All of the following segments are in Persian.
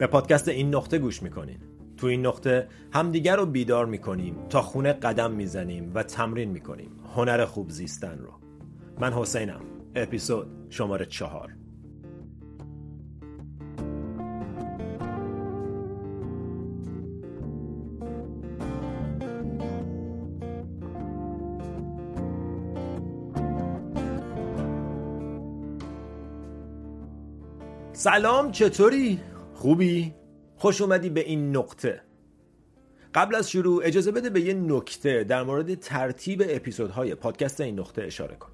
به پادکست این نقطه گوش می‌کنین. تو این نقطه همدیگر رو بیدار می‌کنیم تا خونه قدم می‌زنیم و تمرین می‌کنیم. هنر خوب زیستن رو. من حسینم. اپیزود شماره چهار. سلام چطوری؟ خوبی؟ خوش اومدی به این نقطه. قبل از شروع اجازه بده به یه نکته در مورد ترتیب اپیزودهای پادکست این نقطه اشاره کنم.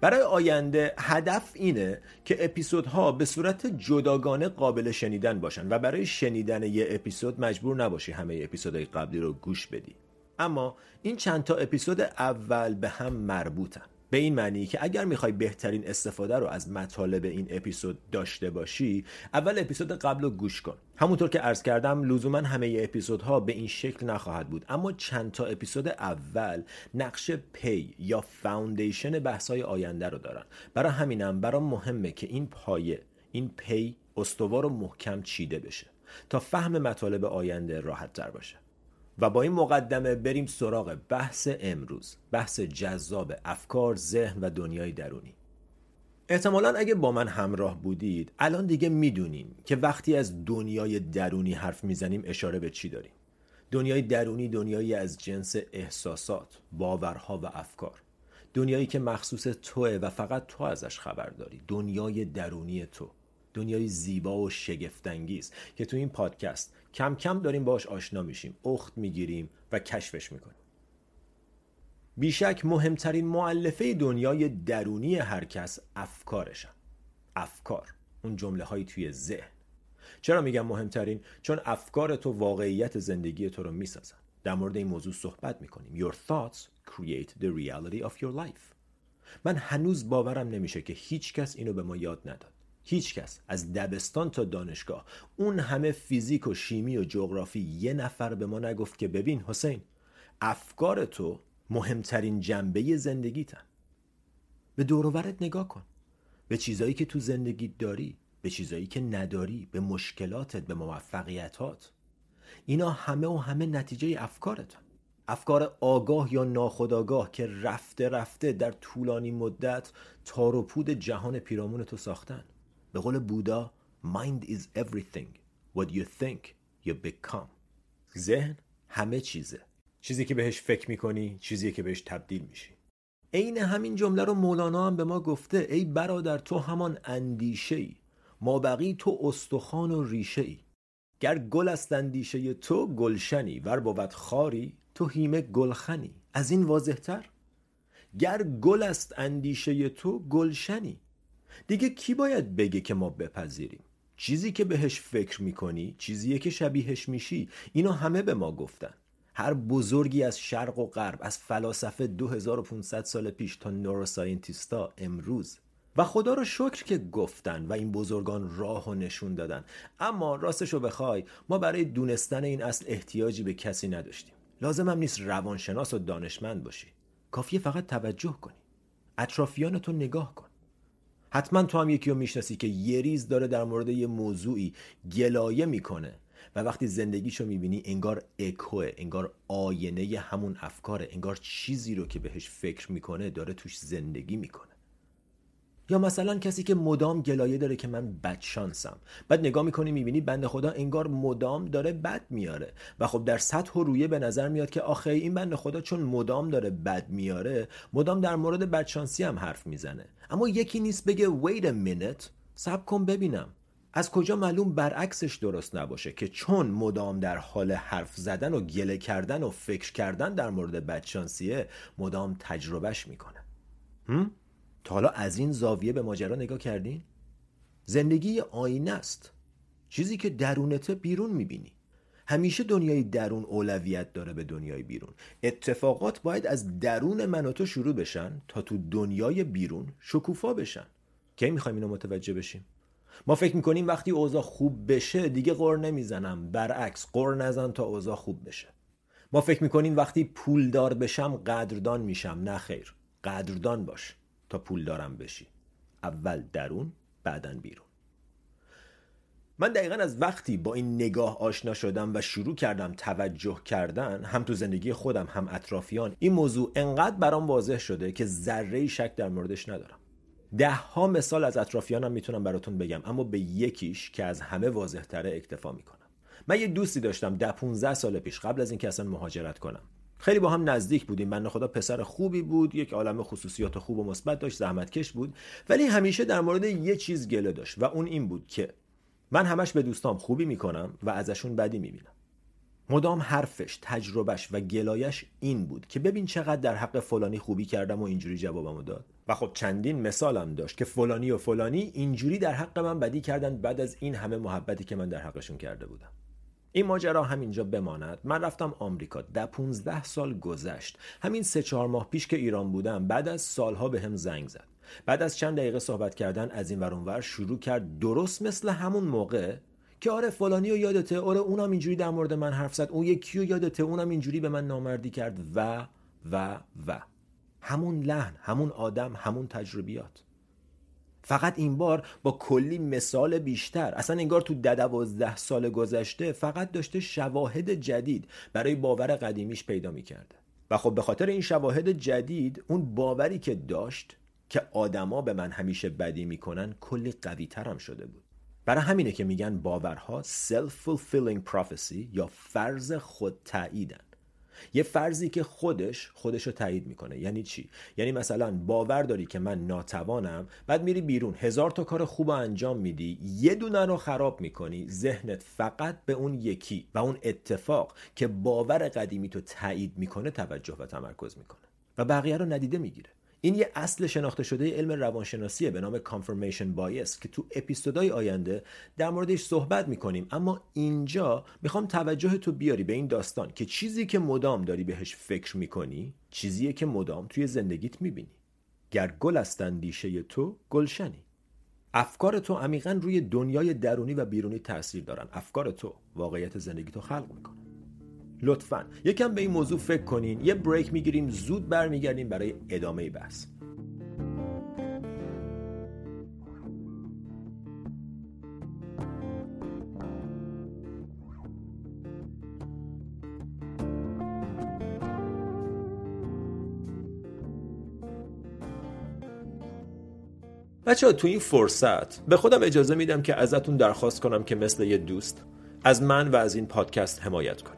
برای آینده هدف اینه که اپیزودها به صورت جداگانه قابل شنیدن باشن و برای شنیدن یه اپیزود مجبور نباشی همه اپیزودهای قبلی رو گوش بدی. اما این چند تا اپیزود اول به هم مربوطن. به این معنی که اگر می‌خوای بهترین استفاده رو از مطالب این اپیزود داشته باشی اول اپیزود قبل رو گوش کن. همونطور که عرض کردم لزوما همه اپیزودها به این شکل نخواهد بود. اما چند تا اپیزود اول نقش پی یا foundation بحث‌های آینده رو دارن. برای همینم برای مهمه که این پایه این پی استوار و محکم چیده بشه تا فهم مطالب آینده راحت تر باشه. و با این مقدمه بریم سراغ بحث امروز بحث جذاب افکار ذهن و دنیای درونی. احتمالا اگه با من همراه بودید الان دیگه می‌دونیم که وقتی از دنیای درونی حرف می‌زنیم اشاره به چی داریم. دنیای درونی دنیایی از جنس احساسات باورها و افکار. دنیایی که مخصوص توه و فقط تو ازش خبر داری. دنیای درونی تو. دنیای زیبا و شگفتانگیز که تو این پادکست کم کم داریم باش آشنا میشیم اخت می‌گیریم و کشفش می‌کنیم. بیشک مهمترین معلفه دنیای درونی هر کس افکارشن. افکار. اون جمله هایی توی ذهن. چرا میگم مهمترین؟ چون افکار تو واقعیت زندگی تو رو می‌سازن. در مورد این موضوع صحبت می‌کنیم. Your thoughts create the reality of your life. من هنوز باورم نمیشه که هیچ کس اینو به ما یاد نداد. هیچ کس از دبستان تا دانشگاه. اون همه فیزیک و شیمی و جغرافی یه نفر به ما نگفت که ببین حسین افکار تو مهمترین جنبه زندگیتن. به دوروورت نگاه کن. به چیزایی که تو زندگی داری به چیزایی که نداری به مشکلاتت به موفقیتات. اینا همه و همه نتیجه افکارتن. افکار آگاه یا ناخودآگاه که رفته رفته در طولانی مدت تار و پود جهان پیرامون تو ساختن. به قول بودا mind is everything. What you think you become. ذهن همه چیزه. چیزی که بهش فکر می‌کنی چیزی که بهش تبدیل میشی. عین همین جمله رو مولانا هم به ما گفته ای برادر تو همان اندیشه ای ما بقی تو استخوان و ریشه ای گر گل است اندیشه تو گلشنی. ور بود خاری تو هیمه گلخنی. از این واضحتر؟ گر گل است اندیشه تو گلشنی. دیگه کی باید بگه که ما بپذیریم؟ چیزی که بهش فکر می‌کنی چیزیه که شبیهش میشی اینو همه به ما گفتن. هر بزرگی از شرق و غرب از فلاسفه 2500 سال پیش تا نوروساینتیستا امروز. و خدا رو شکر که گفتن و این بزرگان راه و نشون دادن. اما راستش رو بخوای ما برای دونستن این اصل احتیاجی به کسی نداشتیم. لازم هم نیست روانشناس و دانشمند باشی. کافیه فقط توجه کنی. اطرافیانتو نگاه کن. حتما تو هم یکی رو می‌شناسی که یه ریز داره در مورد یه موضوعی گلایه می‌کنه و وقتی زندگیشو می‌بینی انگار اکوه انگار آینه همون افکاره انگار چیزی رو که بهش فکر می‌کنه داره توش زندگی می‌کنه. یا مثلا کسی که مدام گلایه داره که من بدشانسم بعد نگاه می‌کنی می‌بینی بند خدا انگار مدام داره بد میاره. و خب در سطح و رویه به نظر میاد که آخه این بند خدا چون مدام داره بد میاره مدام در مورد بدشانسی هم حرف می‌زنه. اما یکی نیست بگه wait a minute سب کن ببینم. از کجا معلوم برعکسش درست نباشه که چون مدام در حال حرف زدن و گله کردن و فکر کردن در مورد بدشانسیه مدام تجربهش می‌کنه. هم؟ تا حالا از این زاویه به ماجرا نگاه کردین؟ زندگی آینه است. چیزی که درونته بیرون می‌بینی. همیشه دنیای درون اولویت داره به دنیای بیرون. اتفاقات باید از درون من و تو شروع بشن تا تو دنیای بیرون شکوفا بشن. کی می‌خوایم اینو متوجه بشیم؟ ما فکر می‌کنیم وقتی اوضاع خوب بشه دیگه قر نمی‌زنم. برعکس قر نزن تا اوضاع خوب بشه. ما فکر می‌کنیم وقتی پولدار بشم قدردان میشم. نه خیر قدردان باش. تا پول دارم بشی. اول درون بعدا بیرون. من دقیقا از وقتی با این نگاه آشنا شدم و شروع کردم توجه کردن هم تو زندگی خودم هم اطرافیان این موضوع انقدر برام واضح شده که ذره شک در موردش ندارم. ده ها مثال از اطرافیانم می‌تونم براتون بگم اما به یکیش که از همه واضح تره اکتفا می‌کنم. من یه دوستی داشتم ده 15 سال پیش قبل از اینکه اصلا مهاجرت کنم. خیلی با هم نزدیک بودیم. بنده خدا پسر خوبی بود یک عالم خصوصیات خوب و مثبت داشت زحمتکش بود. ولی همیشه در مورد یه چیز گله داشت و اون این بود که من همش به دوستام خوبی می‌کنم و ازشون بدی می‌بینم. مدام حرفش تجربهش و گلایش این بود که ببین چقدر در حق فلانی خوبی کردم و اینجوری جوابمو داد. و خب چندین مثالم داشت که فلانی و فلانی اینجوری در حق من بدی کردن بعد از این همه محبتی که من در حقشون کرده بودم. این ماجرا همینجا بماند. من رفتم آمریکا. ده 15 سال گذشت. همین سه چهار ماه پیش که ایران بودم بعد از سالها به هم زنگ زد. بعد از چند دقیقه صحبت کردن از این ورانور شروع کرد درست مثل همون موقع که آره فلانی و یادته آره اونم اینجوری در مورد من حرف زد اون یکی و یادته اونم اینجوری به من نامردی کرد و و و. همون لحن همون آدم همون تجربیات. فقط این بار با کلی مثال بیشتر. اصلا انگار تو ده دوازده سال گذشته فقط داشته شواهد جدید برای باور قدیمیش پیدا می‌کرده. و خب به خاطر این شواهد جدید اون باوری که داشت که آدما به من همیشه بدی می‌کنن کلی قوی ترم شده بود. برای همینه که میگن باورها self-fulfilling prophecy یا فرض خود تاییدن یه فرضی که خودش خودش رو تایید می‌کنه. یعنی چی؟ یعنی مثلا باور داری که من ناتوانم بعد میری بیرون. هزار تا کار خوب انجام میدی یه دونه رو خراب می‌کنی ذهنت فقط به اون یکی و اون اتفاق که باور قدیمی تو تایید می‌کنه توجه و تمرکز می‌کنه. و بقیه رو ندیده می‌گیره. این یه اصل شناخته شده علم روانشناسیه به نام confirmation bias که تو اپیزودهای آینده در موردش صحبت می‌کنیم. اما اینجا می‌خوام توجه تو بیاری به این داستان که چیزی که مدام داری بهش فکر می‌کنی چیزیه که مدام توی زندگیت می‌بینی. گر گل است اندیشه تو گلشنی افکار تو عمیقا روی دنیای درونی و بیرونی تاثیر دارن. افکار تو واقعیت زندگی تو خلق می‌کنه لطفا. یکم به این موضوع فکر کنین. یه بریک می‌گیریم زود برمیگردیم برای ادامه بحث. بچه تو این فرصت به خودم اجازه میدم که ازتون درخواست کنم که مثل یه دوست از من و از این پادکست حمایت کنید.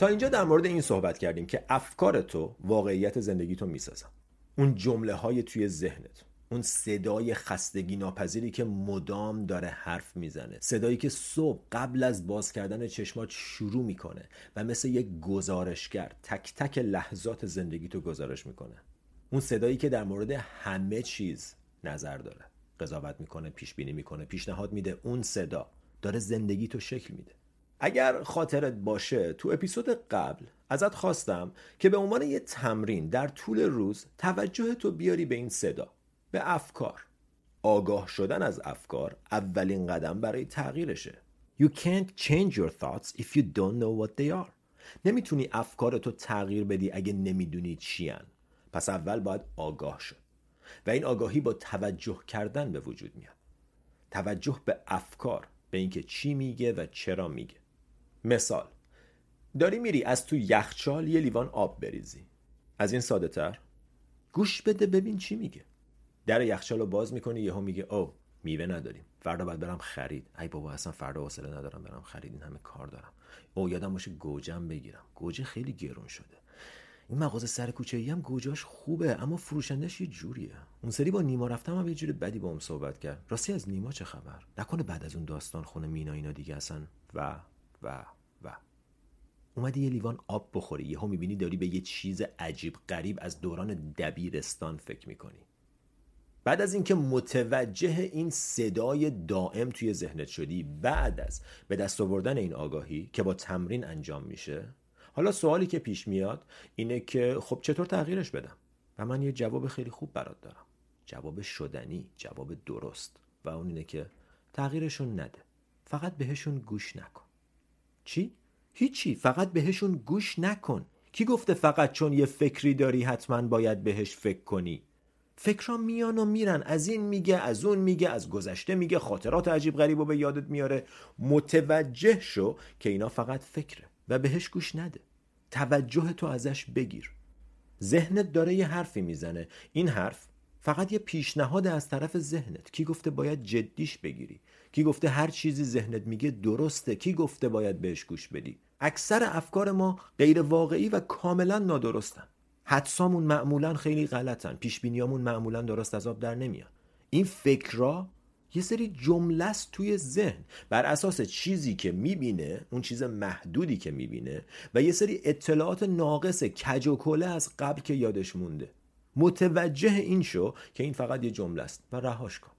تا اینجا در مورد این صحبت کردیم که افکار تو واقعیت زندگی تو می‌سازن اون جمله های توی ذهنت اون صدای خستگی ناپذیری که مدام داره حرف می‌زنه. صدایی که صبح قبل از باز کردن چشمات شروع می‌کنه و مثل یک گزارشگر تک تک لحظات زندگی تو گزارش می‌کنه. اون صدایی که در مورد همه چیز نظر داره. قضاوت می‌کنه پیش بینی می‌کنه پیشنهاد میده. اون صدا داره زندگی تو شکل میده. اگر خاطرت باشه تو اپیزود قبل ازت خواستم که به عنوان یه تمرین در طول روز توجه تو بیاری به این صدا به افکار. آگاه شدن از افکار اولین قدم برای تغییرشه. You can't change your thoughts if you don't know what they are. نمی‌تونی افکارتو تغییر بدی اگه نمی‌دونی چیان. پس اول باید آگاه شد و این آگاهی با توجه کردن به وجود میاد. توجه به افکار به اینکه چی میگه و چرا میگه. مثال. داری میری از تو یخچال یه لیوان آب بریزی. از این ساده تر؟ گوش بده ببین چی میگه. در یخچال رو باز می‌کنی یهو میگه او میوه نداریم. فردا باید برم خرید. ای بابا اصلا فردا حوصله ندارم برم خرید این همه کار دارم. او یادم باشه گوجم بگیرم. گوجه خیلی گرون شده. این مغازه سر کوچه ای هم گوجاش خوبه اما فروشندش یه جوریه. اون سری با نیما رفتم هم یه جوری بدی با هم صحبت کرد. راستی از نیما چه خبر؟ نکنه بعد از اون داستان خونه مینا اینا دیگه اصلا. و و و. اومدی یه لیوان آب بخوری یهو می‌بینی داری به یه چیز عجیب غریب از دوران دبیرستان فکر می‌کنی. بعد از اینکه متوجه این صدای دائم توی ذهنت شدی بعد از به دست آوردن این آگاهی که با تمرین انجام میشه حالا سوالی که پیش میاد اینه که خب چطور تغییرش بدم؟ و من یه جواب خیلی خوب برات دارم. جواب شدنی جواب درست. و اون اینه که تغییرشون نده. فقط بهشون گوش نکن. چی؟ هیچی فقط بهشون گوش نکن. کی گفته فقط چون یه فکری داری حتما باید بهش فکر کنی؟ فکرها میان و میرن. از این میگه از اون میگه از گذشته میگه خاطرات عجیب غریب و به یادت میاره. متوجه شو که اینا فقط فکره و بهش گوش نده. توجه تو ازش بگیر. ذهنت داره یه حرفی می‌زنه. این حرف فقط یه پیشنهاد از طرف ذهنت. کی گفته باید جدیش بگیری؟ کی گفته هر چیزی ذهنت میگه درسته؟ کی گفته باید بهش گوش بدی؟ اکثر افکار ما غیر واقعی و کاملا نادرستن. حدسامون معمولا خیلی غلطن. پیش بینیامون معمولا درست از آب در نمیاد این فکرها یه سری جمله است توی ذهن. بر اساس چیزی که می‌بینه اون چیز محدودی که می‌بینه و یه سری اطلاعات ناقص کج و کله از قبل که یادش مونده. متوجه این شو که این فقط یه جمله است و رهاش کن.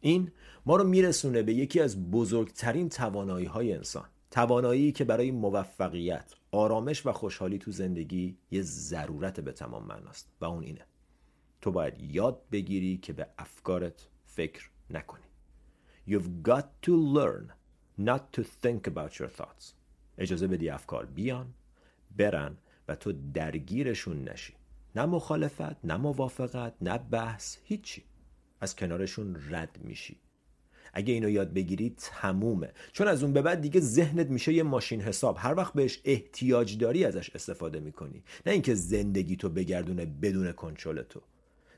این ما رو میرسونه به یکی از بزرگترین توانایی های انسان. توانایی که برای موفقیت آرامش و خوشحالی تو زندگی یه ضرورت به تمام معناست و اون اینه. تو باید یاد بگیری که به افکارت فکر نکنی. You've got to learn not to think about your thoughts. اجازه بدی افکار بیان برن و تو درگیرشون نشی. نه مخالفت نه موافقت نه بحث هیچی. از کنارشون رد میشی. اگه اینو یاد بگیری تمومه. چون از اون به بعد دیگه ذهنت میشه یه ماشین حساب. هر وقت بهش احتیاج داری ازش استفاده می‌کنی. نه اینکه زندگی تو بگردونه بدون کنترل تو.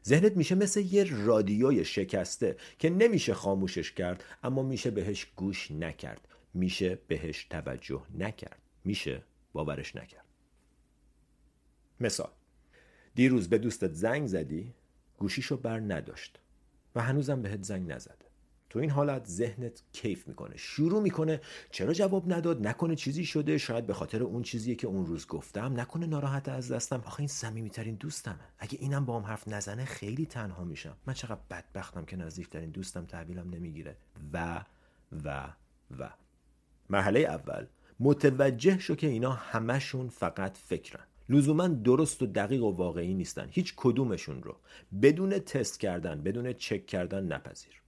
ذهنت میشه مثل یه رادیوی شکسته که نمیشه خاموشش کرد اما میشه بهش گوش نکرد. میشه بهش توجه نکرد. میشه باورش نکرد. مثال. دیروز به دوستت زنگ زدی گوشیشو بر نداشت و هنوزم بهت زنگ نزده. تو این حالت ذهنت کیف می‌کنه شروع می‌کنه چرا جواب نداد نکنه چیزی شده شاید به خاطر اون چیزی که اون روز گفتم نکنه ناراحت از دستم. آخه این صمیمیترین دوستمه. اگه اینم با هم حرف نزنه خیلی تنها میشم. من چقدر بدبختم که نزدیکترین دوستم تحویلم نمی‌گیره. و و و. مرحله اول. متوجه شو که اینا همشون فقط فکرن. لزوما درست و دقیق و واقعی نیستن. هیچ کدومشون رو. بدون تست کردن بدون چک کردن نپذیر.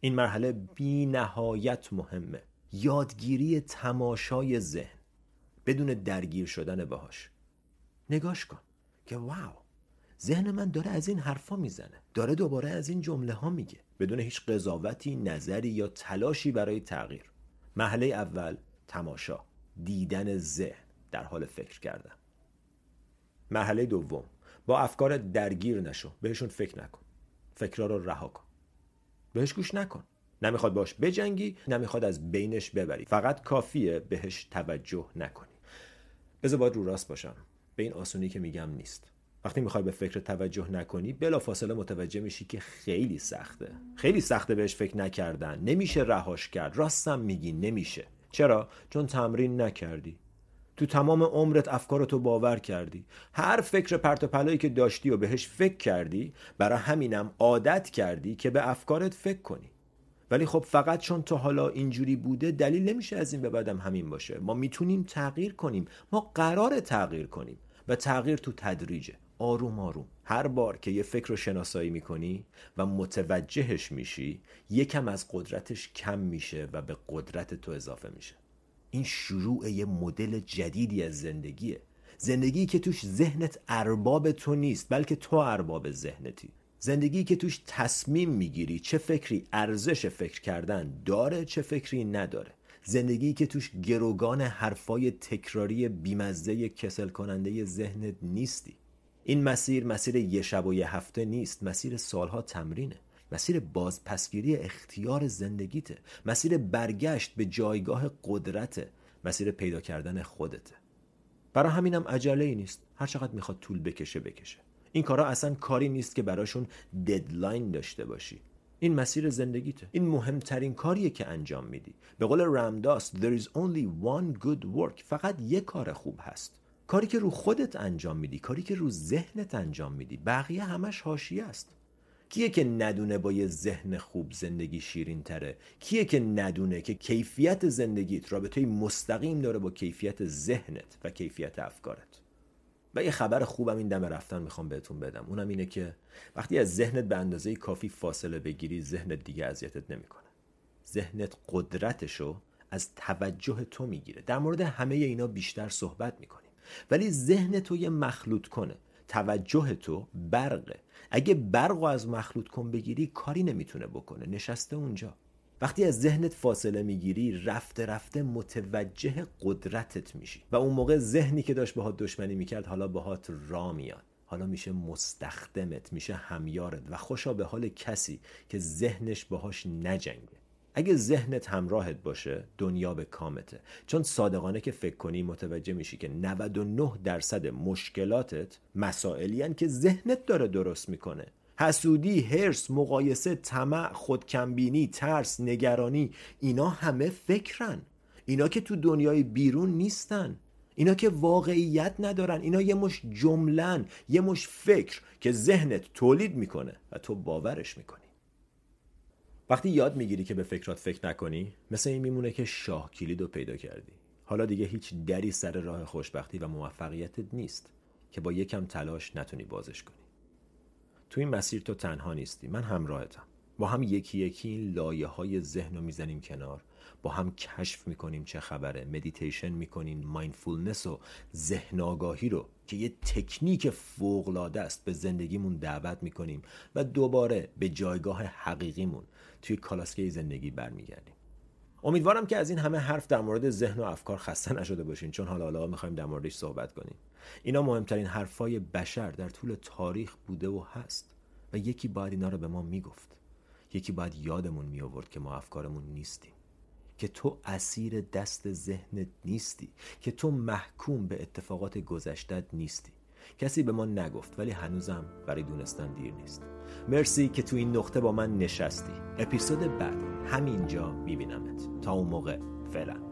این مرحله بی نهایت مهمه. یادگیری تماشای ذهن. بدون درگیر شدن باهاش. نگاش کن که واو ذهن من داره از این حرفا می‌زنه. داره دوباره از این جمله ها میگه. بدون هیچ قضاوتی نظری یا تلاشی برای تغییر. مرحله اول تماشا. دیدن ذهن. در حال فکر کردن. مرحله دوم. با افکار درگیر نشو. بهشون فکر نکن. فکرها رو رها کن. بهش گوش نکن. نمی‌خواد باش بجنگی نمی‌خواد از بینش ببری. فقط کافیه بهش توجه نکنی. بذار باید رو راست باشم. به این آسونی که میگم نیست. وقتی می‌خوای به فکر توجه نکنی بلا فاصله متوجه میشی که خیلی سخته. خیلی سخته بهش فکر نکردن. نمیشه رهاش کرد. راستم میگی نمیشه. چرا؟ چون تمرین نکردی. تو تمام عمرت افکارتو باور کردی. هر فکر پرت پلایی که داشتی و بهش فکر کردی برای همینم عادت کردی که به افکارت فکر کنی. ولی خب فقط چون تو حالا اینجوری بوده دلیل نمیشه از این به بعدم همین باشه. ما می‌تونیم تغییر کنیم. ما قرار تغییر کنیم. و تغییر تو تدریجه. آروم آروم. هر بار که یه فکر رو شناسایی می‌کنی و متوجهش میشی یکم از قدرتش کم میشه و به قدرت تو اضافه میشه. این شروع یه مدل جدیدی از زندگیه. زندگی که توش ذهنت ارباب تو نیست بلکه تو ارباب ذهنتی. زندگی که توش تصمیم می‌گیری چه فکری ارزش فکر کردن داره چه فکری نداره. زندگی که توش گروگان حرفای تکراری بیمزه کسل کننده ذهنت نیستی. این مسیر مسیر یه شب و یه هفته نیست مسیر سالها تمرینه. مسیر بازپسگیری اختیار زندگیته. مسیر برگشت به جایگاه قدرته. مسیر پیدا کردن خودته. برای همینم عجله ای نیست. هر چقدر می‌خواد طول بکشه بکشه. این کارا اصلا کاری نیست که براشون ددلاین داشته باشی. این مسیر زندگیته. این مهمترین کاریه که انجام میدی. به قول رمداس there is only one good work. فقط یه کار خوب هست. کاری که رو خودت انجام میدی کاری که رو ذهنت انجام میدی. بقیه همش حاشیه است. کیه که ندونه با یه ذهن خوب زندگی شیرین تره کیه که ندونه که کیفیت زندگیت رابطه مستقیم داره با کیفیت ذهنت و کیفیت افکارت؟ و یه خبر خوبم این دم رفتن می‌خوام بهتون بدم. اونم اینه که وقتی از ذهنت به اندازه کافی فاصله بگیری ذهنت دیگه اذیتت نمی‌کنه. ذهنت قدرتشو از توجه تو می‌گیره. در مورد همه اینا بیشتر صحبت می‌کنیم. ولی ذهن تو یه مخلوط کنه. توجه تو برقه. اگه برق از مخلوط کن بگیری کاری نمی‌تونه بکنه. نشسته اونجا. وقتی از ذهنت فاصله می‌گیری رفته رفته متوجه قدرتت میشی. و اون موقع ذهنی که داشت باهات دشمنی می‌کرد حالا باهات را میاد. حالا میشه مستخدمت میشه همیارت. و خوشا به حال کسی که ذهنش باهاش نجنگه. اگه ذهنت همراهت باشه دنیا به کامته. چون صادقانه که فکر کنی متوجه میشی که 99 درصد مشکلاتت مسائلی که ذهنت داره درست می‌کنه. حسودی، هرس، مقایسه، طمع، خودکمبینی، ترس، نگرانی اینا همه فکرن. اینا که تو دنیای بیرون نیستن. اینا که واقعیت ندارن. اینا یه مش جملن یه مش فکر که ذهنت تولید می‌کنه و تو باورش می‌کنی. وقتی یاد می‌گیری که به فکرات فکر نکنی مثل این میمونه که شاه کلید رو پیدا کردی. حالا دیگه هیچ دری سر راه خوشبختی و موفقیتت نیست که با یکم تلاش نتونی بازش کنی. تو این مسیر تو تنها نیستی. من همراهتم. با هم یکی یکی این لایه های ذهن رو می‌زنیم کنار. با هم کشف می‌کنیم چه خبره. مدیتیشن می‌کنیم mindfulness و ذهن آگاهی رو که یه تکنیک فوقلاده است به زندگیمون دعوت می‌کنیم و دوباره به جایگاه حقیقیمون توی کالسکه زندگی برمیگردیم. امیدوارم که از این همه حرف در مورد ذهن و افکار خسته نشده باشین چون حالا حالا می‌خوایم در موردش صحبت کنیم. اینا مهمترین حرفای بشر در طول تاریخ بوده و هست و یکی باید اینا رو به ما می‌گفت. یکی باید یادمون می آورد که ما افکارمون نیستیم. که تو اسیر دست ذهنت نیستی. که تو محکوم به اتفاقات گذشتت نیستی. کسی به ما نگفت ولی هنوزم برای دونستن دیر نیست. مرسی که تو این نقطه با من نشستی. اپیزود بعد. همینجا میبینمت. تا اون موقع فعلا.